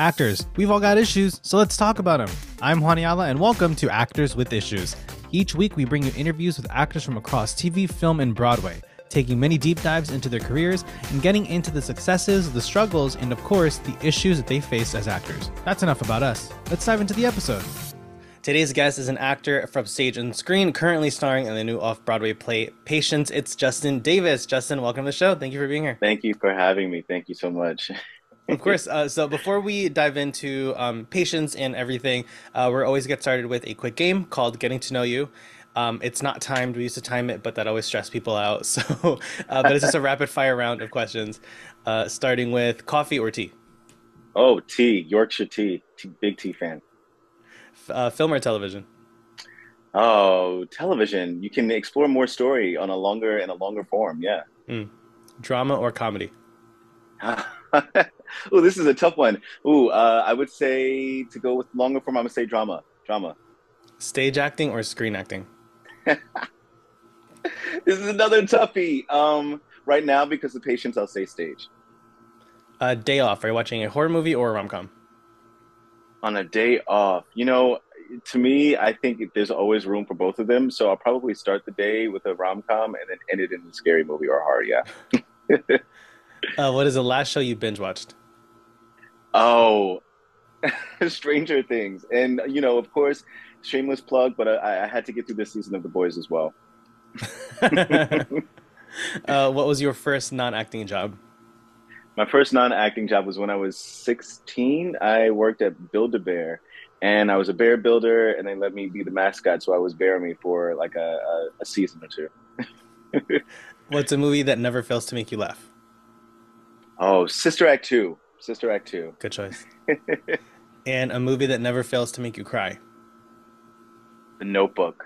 Actors, we've all got issues, so let's talk about them. I'm Juan Ayala, and welcome to Actors with Issues. Each week, we bring you interviews with actors from across TV, film, and Broadway, taking many deep dives into their careers and getting into the successes, the struggles, and of course, the issues that they face as actors. That's enough about us. Let's dive into the episode. Today's guest is an actor from stage and screen, currently starring in the new off Broadway play Patience. It's Justin Davis. Justin, welcome to the show. Thank you for being here. Thank you for having me. Thank you so much. of course. Uh, so before we dive into um, patience and everything, uh, we're always get started with a quick game called Getting to Know You. Um, it's not timed. We used to time it, but that always stressed people out. So, uh, but it's just a rapid fire round of questions, uh, starting with coffee or tea. Oh, tea, Yorkshire tea. tea big tea fan. F- uh, film or television. Oh, television. You can explore more story on a longer and a longer form. Yeah. Mm. Drama or comedy. oh, this is a tough one. Ooh, uh, I would say to go with longer form. I'm gonna say drama. Drama. Stage acting or screen acting. this is another toughie. Um, right now, because of Patience, I'll say stage. A day off. Are you watching a horror movie or a rom com? On a day off, you know, to me, I think there's always room for both of them. So I'll probably start the day with a rom com and then end it in a scary movie or horror. Yeah. uh, what is the last show you binge watched? Oh, Stranger Things, and you know, of course, shameless plug, but I, I had to get through this season of The Boys as well. uh, what was your first non-acting job? My first non-acting job was when I was 16. I worked at Build-A-Bear, and I was a bear builder, and they let me be the mascot, so I was Bearemy for like a, a, a season or two. What's a movie that never fails to make you laugh? Oh, Sister Act Two. Sister Act Two. Good choice. and a movie that never fails to make you cry. The Notebook.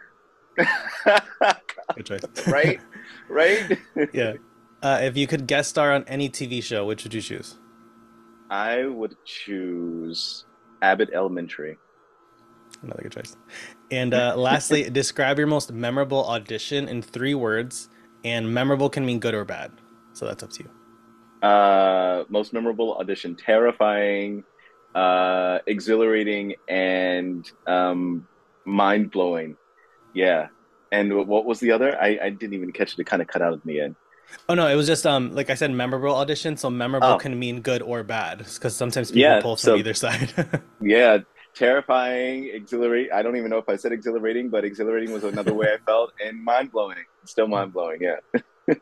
Good choice. right? Right? yeah. Uh, if you could guest star on any TV show, which would you choose? I would choose Abbott Elementary. Another good choice. And uh, lastly, describe your most memorable audition in three words. And memorable can mean good or bad. So that's up to you. Uh, most memorable audition: terrifying, uh, exhilarating, and um, mind blowing. Yeah. And what was the other? I, I didn't even catch it. It kind of cut out at the end. Oh no, it was just um like I said, memorable audition. So memorable oh. can mean good or bad because sometimes people yeah, pull from so, either side. yeah, terrifying, exhilarating. I don't even know if I said exhilarating, but exhilarating was another way I felt, and mind blowing. Still mind blowing. Yeah.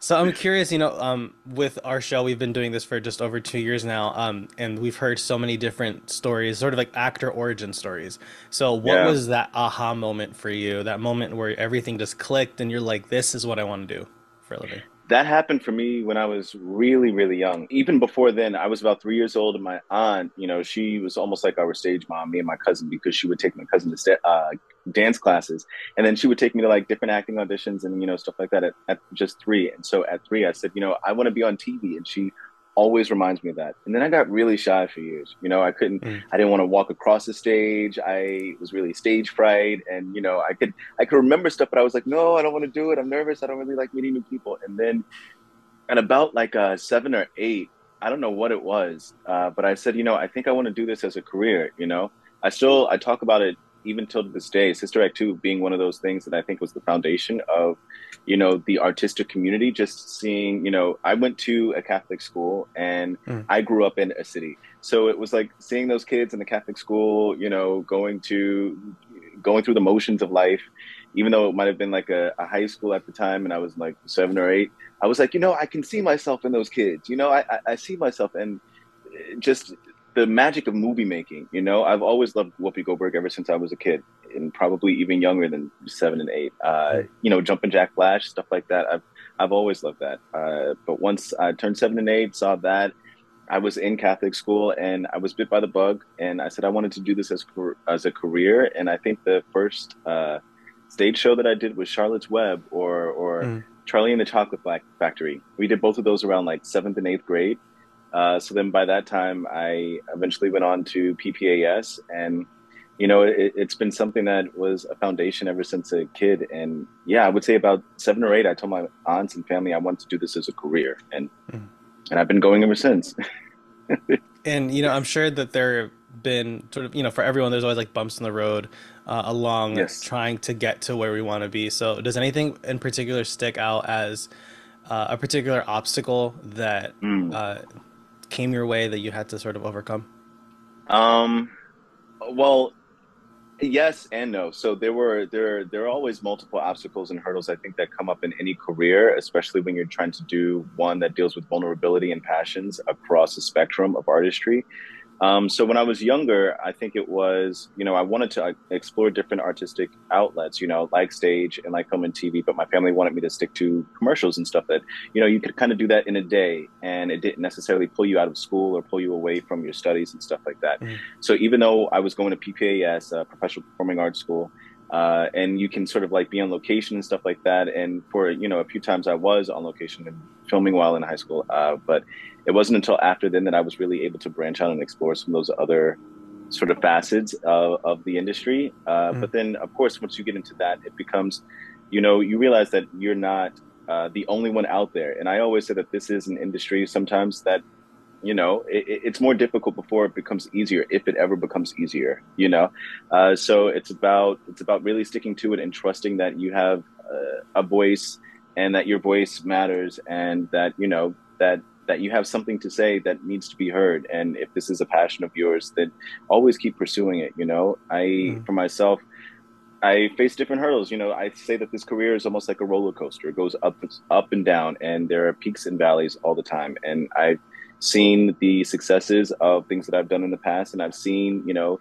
So I'm curious, you know, um, with our show, we've been doing this for just over two years now, um, and we've heard so many different stories, sort of like actor origin stories. So, what yeah. was that aha moment for you? That moment where everything just clicked, and you're like, "This is what I want to do for a living." That happened for me when I was really, really young. Even before then, I was about three years old, and my aunt, you know, she was almost like our stage mom, me and my cousin, because she would take my cousin to uh, dance classes, and then she would take me to like different acting auditions and you know stuff like that at, at just three. And so at three, I said, you know, I want to be on TV, and she always reminds me of that. And then I got really shy for years. You know, I couldn't, mm. I didn't want to walk across the stage. I was really stage fright, and you know, I could, I could remember stuff, but I was like, no, I don't want to do it. I'm nervous. I don't really like meeting new people. And then, at about like uh, seven or eight, I don't know what it was, uh, but I said, you know, I think I want to do this as a career. You know, I still, I talk about it even till this day, Sister Act 2 being one of those things that I think was the foundation of, you know, the artistic community. Just seeing, you know, I went to a Catholic school and mm. I grew up in a city. So it was like seeing those kids in the Catholic school, you know, going to, going through the motions of life, even though it might have been like a, a high school at the time and I was like seven or eight, I was like, you know, I can see myself in those kids. You know, I, I, I see myself and just the magic of movie making. You know, I've always loved Whoopi Goldberg ever since I was a kid, and probably even younger than seven and eight. Uh, you know, Jumpin' Jack Flash, stuff like that. I've I've always loved that. Uh, but once I turned seven and eight, saw that. I was in Catholic school and I was bit by the bug, and I said I wanted to do this as as a career. And I think the first uh, stage show that I did was Charlotte's Web or or mm. Charlie and the Chocolate Factory. We did both of those around like seventh and eighth grade, uh, so then by that time, I eventually went on to PPAS, and you know, it, has been something that was a foundation ever since a kid. And yeah, I would say about seven or eight, I told my aunts and family I wanted to do this as a career, and mm. and I've been going ever since. And you know, I'm sure that there have been sort of you know for everyone, there's always like bumps in the road uh, along Yes. trying to get to where we want to be. So, does anything in particular stick out as uh, a particular obstacle that Mm. uh, came your way that you had to sort of overcome? Um, well, yes and no. So there were there there are always multiple obstacles and hurdles I think that come up in any career, especially when you're trying to do one that deals with vulnerability and passions across a spectrum of artistry. Um, so when I was younger, I think it was, you know, I wanted to uh, explore different artistic outlets, you know, like stage and like film and TV, but my family wanted me to stick to commercials and stuff that, you know, you could kind of do that in a day and it didn't necessarily pull you out of school or pull you away from your studies and stuff like that. Mhm. So even though I was going to PPAS, uh, Professional Performing Arts School, uh, and you can sort of like be on location and stuff like that. And for you know a few times I was on location and filming while in high school, uh, but it wasn't until after then that I was really able to branch out and explore some of those other sort of facets of, of the industry. Uh, Mm. But then, of course, once you get into that, it becomes, you know, you realize that you're not uh, the only one out there. And I always say that this is an industry sometimes that you know it, it- it's more difficult before it becomes easier if it ever becomes easier you know uh, so it's about it's about really sticking to it and trusting that you have uh, a voice and that your voice matters and that you know that that you have something to say that needs to be heard and if this is a passion of yours then always keep pursuing it you know i Mhm. for myself I face different hurdles. You know, I say that this career is almost like a roller coaster. It goes up, up and down, and there are peaks and valleys all the time. And I've seen the successes of things that I've done in the past, and I've seen, you know,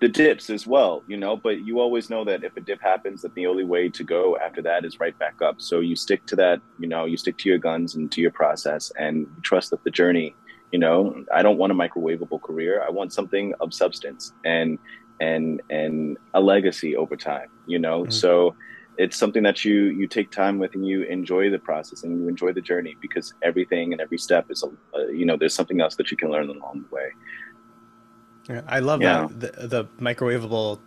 the dips as well. You know, but you always know that if a dip happens, that the only way to go after that is right back up. So you stick to that. You know, you stick to your guns and to your process, and trust that the journey. You know, I don't want a microwavable career. I want something of substance and and and a legacy over time. You know, Mhm. so it's something that you you take time with and you enjoy the process and you enjoy the journey because everything and every step is a, you know there's something else that you can learn along the way. Yeah, I love Yeah. that the, the microwavable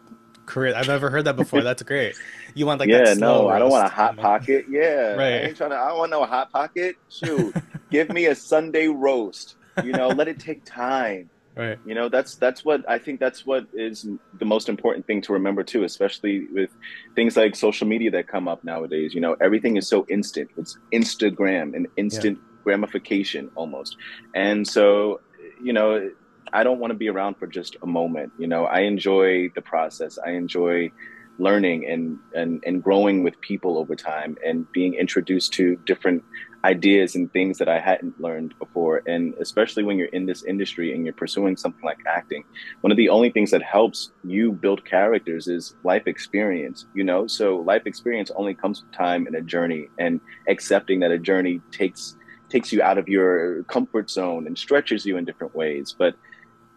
career. I've never heard that before. That's great. You want like yeah, no, I don't want a hot pocket. Yeah, Right. I ain't trying to. I don't want no hot pocket. Shoot, give me a Sunday roast. You know, let it take time. Right. You know, that's that's what I think. That's what is the most important thing to remember too, especially with things like social media that come up nowadays. You know, everything is so instant. It's Instagram and instant gratification almost, and so you know, I don't want to be around for just a moment. You know, I enjoy the process. I enjoy learning and and and growing with people over time and being introduced to different ideas and things that I hadn't learned before. And especially when you're in this industry and you're pursuing something like acting, one of the only things that helps you build characters is life experience, you know? So life experience only comes with time and a journey and accepting that a journey takes takes you out of your comfort zone and stretches you in different ways. But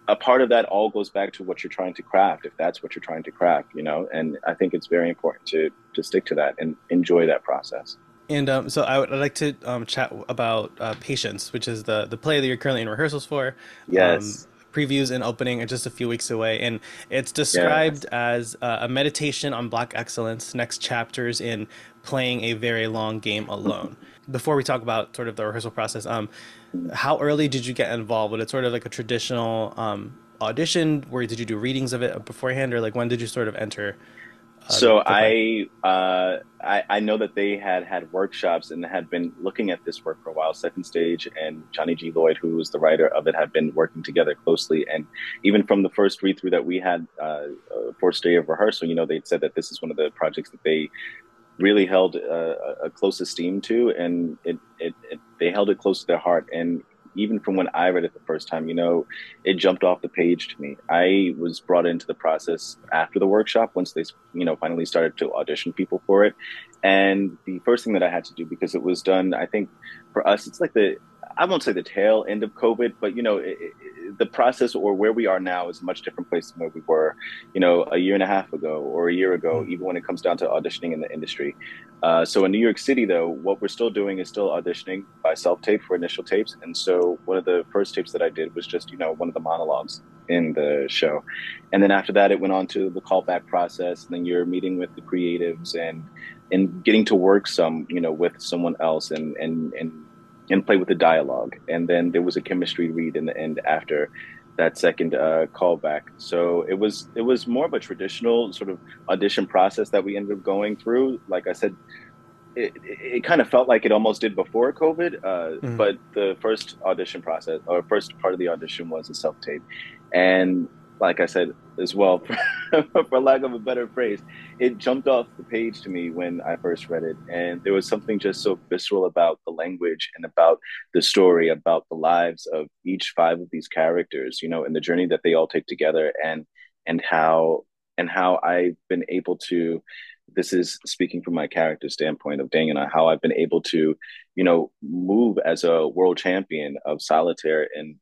a part of that all goes back to what you're trying to craft, if that's what you're trying to craft, you know? And I think it's very important to to stick to that and enjoy that process. And um, so I would I'd like to um, chat about uh, Patience, which is the the play that you're currently in rehearsals for. Yes. Um, previews and opening are just a few weeks away, and it's described as uh, a meditation on Black excellence. Next chapters in playing a very long game alone. Before we talk about sort of the rehearsal process, um, how early did you get involved? Was it sort of like a traditional um, audition, where did you do readings of it beforehand, or like when did you sort of enter? Uh, so? I, uh, I I know that they had had workshops and had been looking at this work for a while. Second Stage and Johnny G. Lloyd, who was the writer of it, had been working together closely. And even from the first read through that we had, uh, uh, first day of rehearsal, you know, they'd said that this is one of the projects that they really held uh, a close esteem to, and it, it, it they held it close to their heart. And even from when I read it the first time, you know, it jumped off the page to me. I was brought into the process after the workshop once they, you know, finally started to audition people for it. And the first thing that I had to do because it was done, I think for us, it's like the I won't say the tail end of COVID, but you know, it, it, the process or where we are now is a much different place than where we were, you know, a year and a half ago or a year ago, even when it comes down to auditioning in the industry. Uh, so in New York City, though, what we're still doing is still auditioning by self tape for initial tapes. And so one of the first tapes that I did was just, you know, one of the monologues in the show. And then after that, it went on to the callback process. And then you're meeting with the creatives and and getting to work some, you know, with someone else and and and and play with the dialogue. And then there was a chemistry read in the end after that second uh, callback. So it was it was more of a traditional sort of audition process that we ended up going through. Like I said, it, it kind of felt like it almost did before COVID, uh, mm. but the first audition process or first part of the audition was a self tape, and like I said as well, for, for, lack of a better phrase, it jumped off the page to me when I first read it. And there was something just so visceral about the language and about the story, about the lives of each five of these characters, you know, and the journey that they all take together and and how and how I've been able to this is speaking from my character standpoint of Daniel and how I've been able to, you know, move as a world champion of solitaire and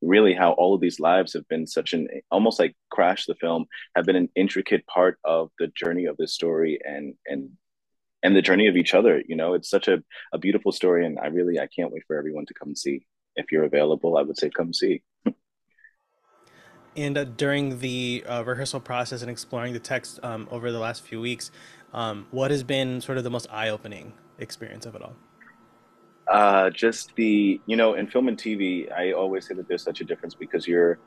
really how all of these lives have been such an almost like crash the film have been an intricate part of the journey of this story and and and the journey of each other you know? It's such a, a beautiful story and i really i can't wait for everyone to come see. If you're available i would say come see. And uh, during the uh, rehearsal process and exploring the text um, over the last few weeks um, what has been sort of the most eye-opening experience of it all uh, just the you know in film and tv i always say that there's such a difference because you're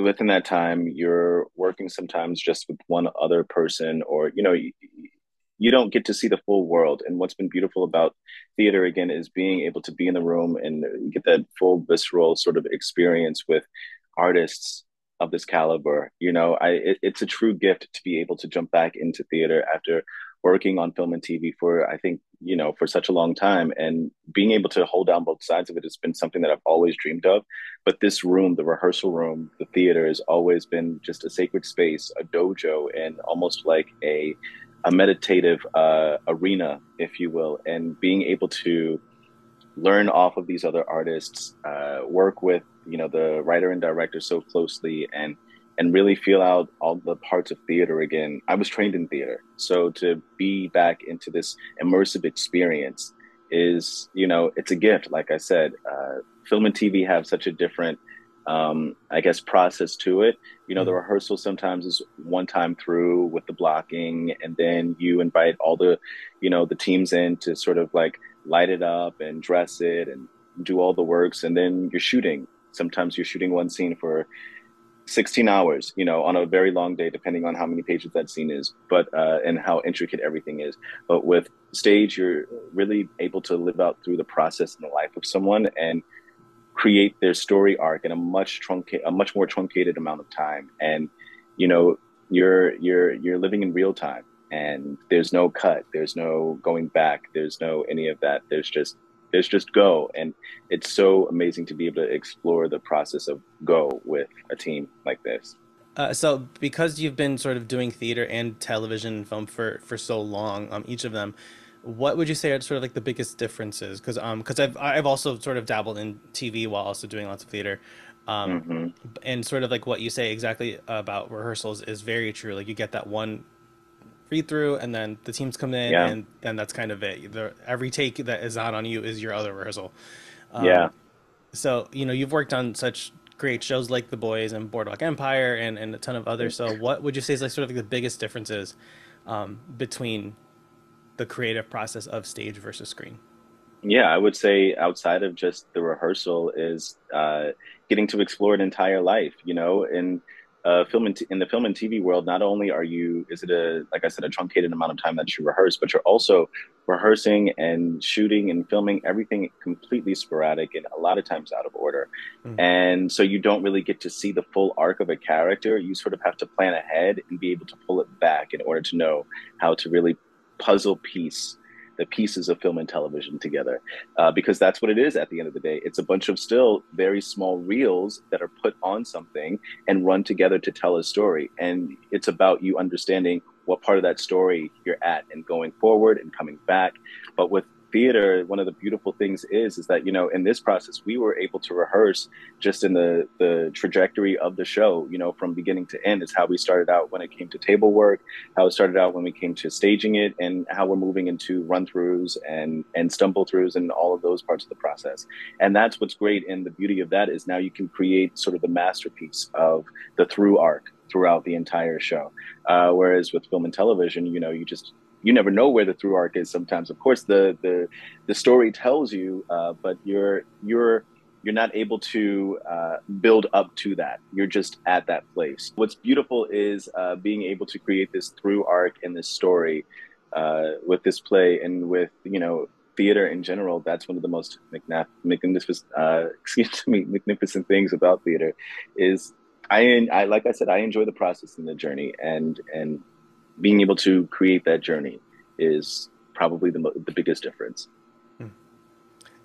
within that time you're working sometimes just with one other person or you know you, you don't get to see the full world. And what's been beautiful about theater again is being able to be in the room and get that full visceral sort of experience with artists of this caliber. You know i it, it's a true gift to be able to jump back into theater after working on film and TV for I think you know for such a long time, and being able to hold down both sides of it has been something that I've always dreamed of. But this room, the rehearsal room, the theater, has always been just a sacred space, a dojo, and almost like a a meditative uh, arena, if you will, and being able to learn off of these other artists, uh, work with you know the writer and director so closely, and and really feel out all the parts of theater again. I was trained in theater, so to be back into this immersive experience is, you know, it's a gift. Like I said, uh, film and TV have such a different, um, I guess, process to it. You know, the mm-hmm. rehearsal sometimes is one time through with the blocking, and then you invite all the, you know, the teams in to sort of like light it up and dress it and do all the works, and then you're shooting. Sometimes you're shooting one scene for 16 hours, you know, on a very long day, depending on how many pages that scene is, but uh, and how intricate everything is. But with stage, you're really able to live out through the process in the life of someone and create their story arc in a much truncated, a much more truncated amount of time. And you know, you're you're you're living in real time, and there's no cut, there's no going back, there's no any of that. There's just there's just go. And it's so amazing to be able to explore the process of go with a team like this. Uh, so because you've been sort of doing theater and television and film for for so long um each of them what would you say are sort of like the biggest differences? Because um because i've i've also sort of dabbled in tv while also doing lots of theater. Um mm-hmm. and sort of like what you say exactly about rehearsals is very true. Like you get that one read through, and then the teams come in, yeah. and then that's kind of it. The, every take that is not on you is your other rehearsal. Um, yeah. So you know you've worked on such great shows like The Boys and Boardwalk Empire and, and a ton of others. So what would you say is like sort of like the biggest differences um, between the creative process of stage versus screen? Yeah, I would say outside of just the rehearsal is uh, getting to explore an entire life, you know, and uh, film and t- in the film and TV world, not only are you, is it a, like I said, a truncated amount of time that you rehearse, but you're also rehearsing and shooting and filming everything completely sporadic and a lot of times out of order. Mm-hmm. And so you don't really get to see the full arc of a character. You sort of have to plan ahead and be able to pull it back in order to know how to really puzzle piece the pieces of film and television together uh, because that's what it is at the end of the day. It's a bunch of still very small reels that are put on something and run together to tell a story. And it's about you understanding what part of that story you're at and going forward and coming back. But with theater, one of the beautiful things is is that you know in this process we were able to rehearse just in the the trajectory of the show. You know, from beginning to end is how we started out when it came to table work, how it started out when we came to staging it, and how we're moving into run throughs and and stumble throughs and all of those parts of the process. And that's what's great. And the beauty of that is now you can create sort of the masterpiece of the through arc throughout the entire show. Uh, whereas with film and television, you know, you just you never know where the through arc is sometimes. Of course the the the story tells you uh, but you're you're you're not able to uh, build up to that. You're just at that place. What's beautiful is uh, being able to create this through arc in this story uh, with this play and with you know theater in general that's one of the most magnificent uh, excuse me magnificent things about theater is I, I like I said, I enjoy the process and the journey, and and being able to create that journey is probably the the biggest difference. Hmm.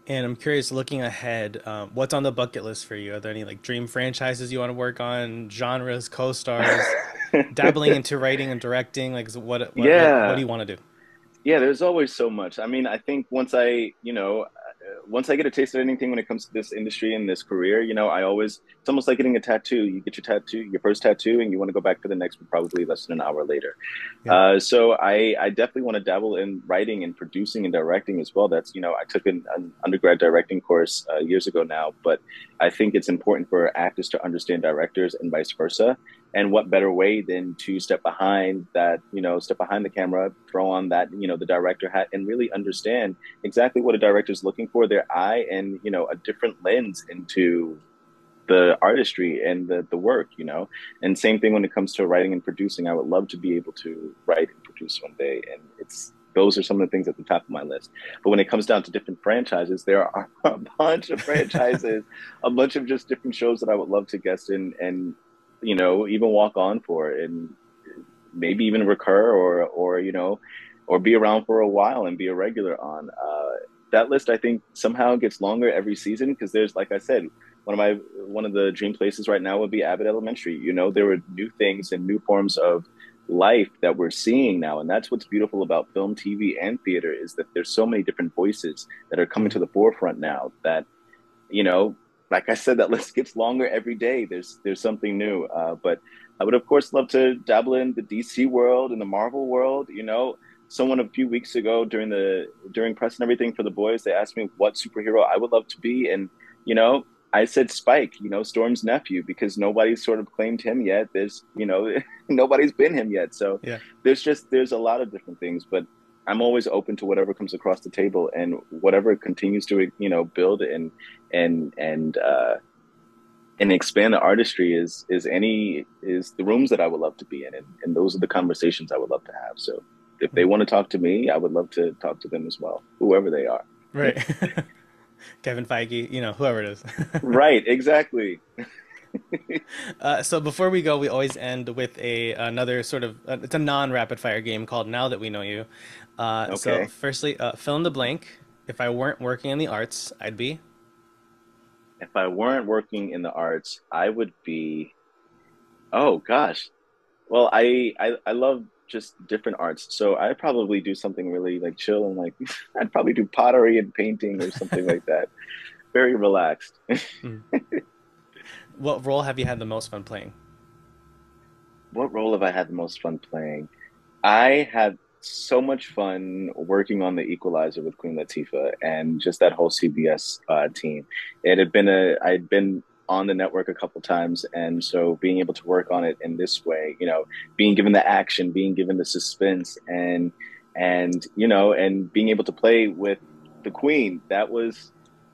And I'm curious, looking ahead, um, what's on the bucket list for you? Are there any like dream franchises you want to work on, genres, co-stars, dabbling into writing and directing? Like, what? what yeah. What, what do you want to do? Yeah, there's always so much. I mean, I think once I, you know, once I get a taste of anything when it comes to this industry and this career, you know, I always it's almost like getting a tattoo. You get your tattoo, your first tattoo, and you want to go back for the next one probably less than an hour later. Yeah. Uh, so I I definitely want to dabble in writing and producing and directing as well. That's you know I took an, an undergrad directing course uh, years ago now, but I think it's important for actors to understand directors and vice versa. And what better way than to step behind that, you know, step behind the camera, throw on that, you know, the director hat, and really understand exactly what a director is looking for, their eye, and you know, a different lens into the artistry and the, the work, you know. And same thing when it comes to writing and producing. I would love to be able to write and produce one day, and it's those are some of the things at the top of my list. But when it comes down to different franchises, there are a bunch of franchises, a bunch of just different shows that I would love to guest in and, you know, even walk on for and maybe even recur or, or, you know, or be around for a while and be a regular on. Uh, that list, I think, somehow gets longer every season because there's, like I said, one of my one of the dream places right now would be Abbott Elementary. You know, there were new things and new forms of life that we're seeing now and that's what's beautiful about film tv and theater is that there's so many different voices that are coming to the forefront now that you know like i said that list gets longer every day there's there's something new uh, but i would of course love to dabble in the dc world and the marvel world you know someone a few weeks ago during the during press and everything for the boys they asked me what superhero i would love to be and you know I said Spike, you know, Storm's nephew, because nobody's sort of claimed him yet. There's, you know, nobody's been him yet. So yeah. there's just there's a lot of different things, but I'm always open to whatever comes across the table and whatever continues to, you know, build and and and uh, and expand the artistry is is any is the rooms that I would love to be in, and, and those are the conversations I would love to have. So if they want to talk to me, I would love to talk to them as well, whoever they are. Right. Kevin Feige, you know, whoever it is. right, exactly. uh, so before we go, we always end with a another sort of uh, it's a non rapid fire game called Now That We Know You. Uh, okay. So firstly, uh, fill in the blank. If I weren't working in the arts, I'd be. If I weren't working in the arts, I would be. Oh gosh, well, I I, I love just different arts. So I probably do something really like chill and like I'd probably do pottery and painting or something like that. Very relaxed. mm. What role have you had the most fun playing? What role have I had the most fun playing? I had so much fun working on the Equalizer with Queen Latifah and just that whole CBS uh, team. It had been a I'd been on the network a couple times and so being able to work on it in this way you know being given the action being given the suspense and and you know and being able to play with the queen that was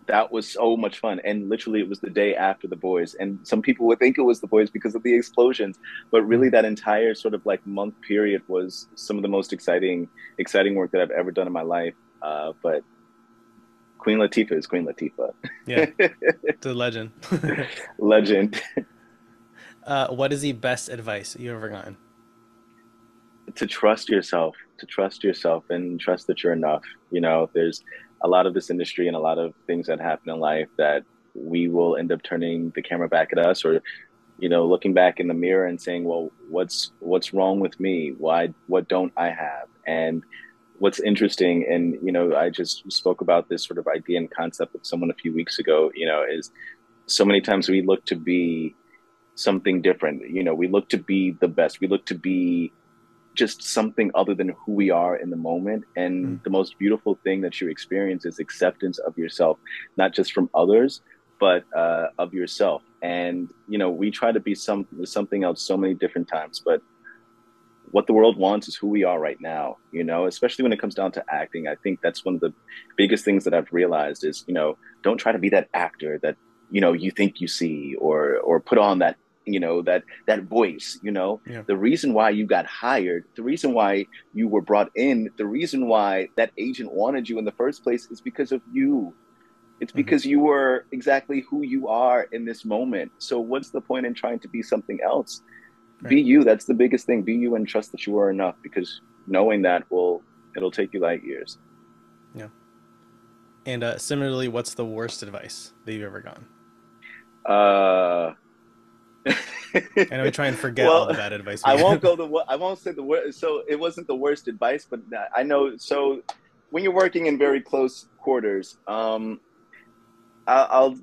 that was so much fun and literally it was the day after the boys and some people would think it was the boys because of the explosions but really that entire sort of like month period was some of the most exciting exciting work that i've ever done in my life uh, but Queen Latifah is Queen Latifah. yeah, the legend. legend. Uh, what is the best advice you've ever gotten? To trust yourself, to trust yourself, and trust that you're enough. You know, there's a lot of this industry and a lot of things that happen in life that we will end up turning the camera back at us, or you know, looking back in the mirror and saying, "Well, what's what's wrong with me? Why? What don't I have?" And what's interesting, and you know, I just spoke about this sort of idea and concept with someone a few weeks ago. You know, is so many times we look to be something different. You know, we look to be the best. We look to be just something other than who we are in the moment. And mm. the most beautiful thing that you experience is acceptance of yourself, not just from others, but uh, of yourself. And you know, we try to be some something else so many different times, but what the world wants is who we are right now, you know, especially when it comes down to acting. I think that's one of the biggest things that I've realized is, you know, don't try to be that actor that, you know, you think you see or or put on that, you know, that that voice, you know. Yeah. The reason why you got hired, the reason why you were brought in, the reason why that agent wanted you in the first place is because of you. It's mm-hmm. because mm-hmm. you were exactly who you are in this moment. So what's the point in trying to be something else? Right. Be you. That's the biggest thing. Be you and trust that you are enough because knowing that will it'll take you light years. Yeah. And uh, similarly, what's the worst advice that you've ever gotten? Uh I know we try and forget well, all the bad advice. I won't go the I won't say the worst. So it wasn't the worst advice, but I know. So when you're working in very close quarters, um, I, I'll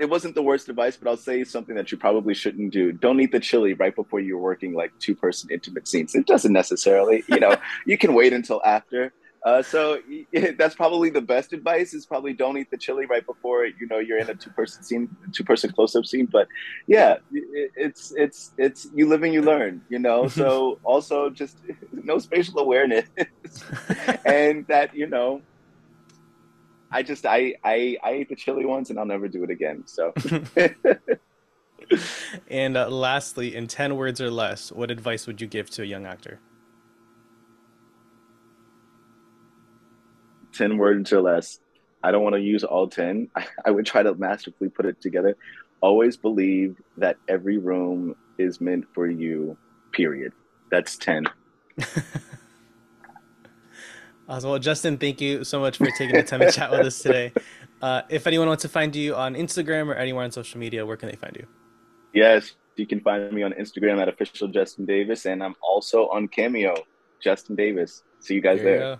it wasn't the worst advice, but I'll say something that you probably shouldn't do. Don't eat the chili right before you're working like two person intimate scenes. It doesn't necessarily, you know, you can wait until after. Uh, so that's probably the best advice is probably don't eat the chili right before you know you're in a two person scene, two person close up scene. But yeah, it's it's it's you live and you learn, you know. So also just no spatial awareness, and that you know I just I I I ate the chili once and I'll never do it again. So. and uh, lastly, in ten words or less, what advice would you give to a young actor? Ten words or less. I don't want to use all ten. I, I would try to masterfully put it together. Always believe that every room is meant for you. Period. That's ten. Awesome. Well, Justin, thank you so much for taking the time to chat with us today. Uh, if anyone wants to find you on Instagram or anywhere on social media, where can they find you? Yes, you can find me on Instagram at official Justin Davis, and I'm also on Cameo, Justin Davis. See you guys there. there.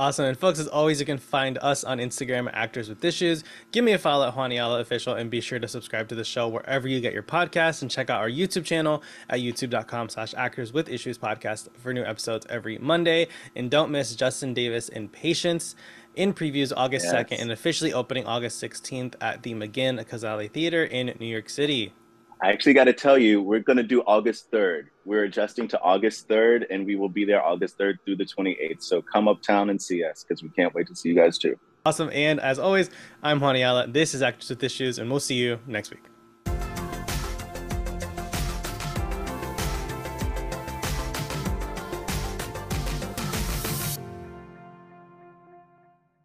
Awesome. And folks, as always, you can find us on Instagram at Actors with Issues. Give me a follow at Juan Ayala Official and be sure to subscribe to the show wherever you get your podcasts and check out our YouTube channel at youtube.com slash actors with issues podcast for new episodes every Monday. And don't miss Justin Davis in Patience in previews August yes. 2nd and officially opening August 16th at the McGinn Cazale Theater in New York City. I actually got to tell you, we're going to do August 3rd. We're adjusting to August 3rd, and we will be there August 3rd through the 28th. So come uptown and see us because we can't wait to see you guys too. Awesome. And as always, I'm Juan Ayala. This is Actors with Issues, and we'll see you next week.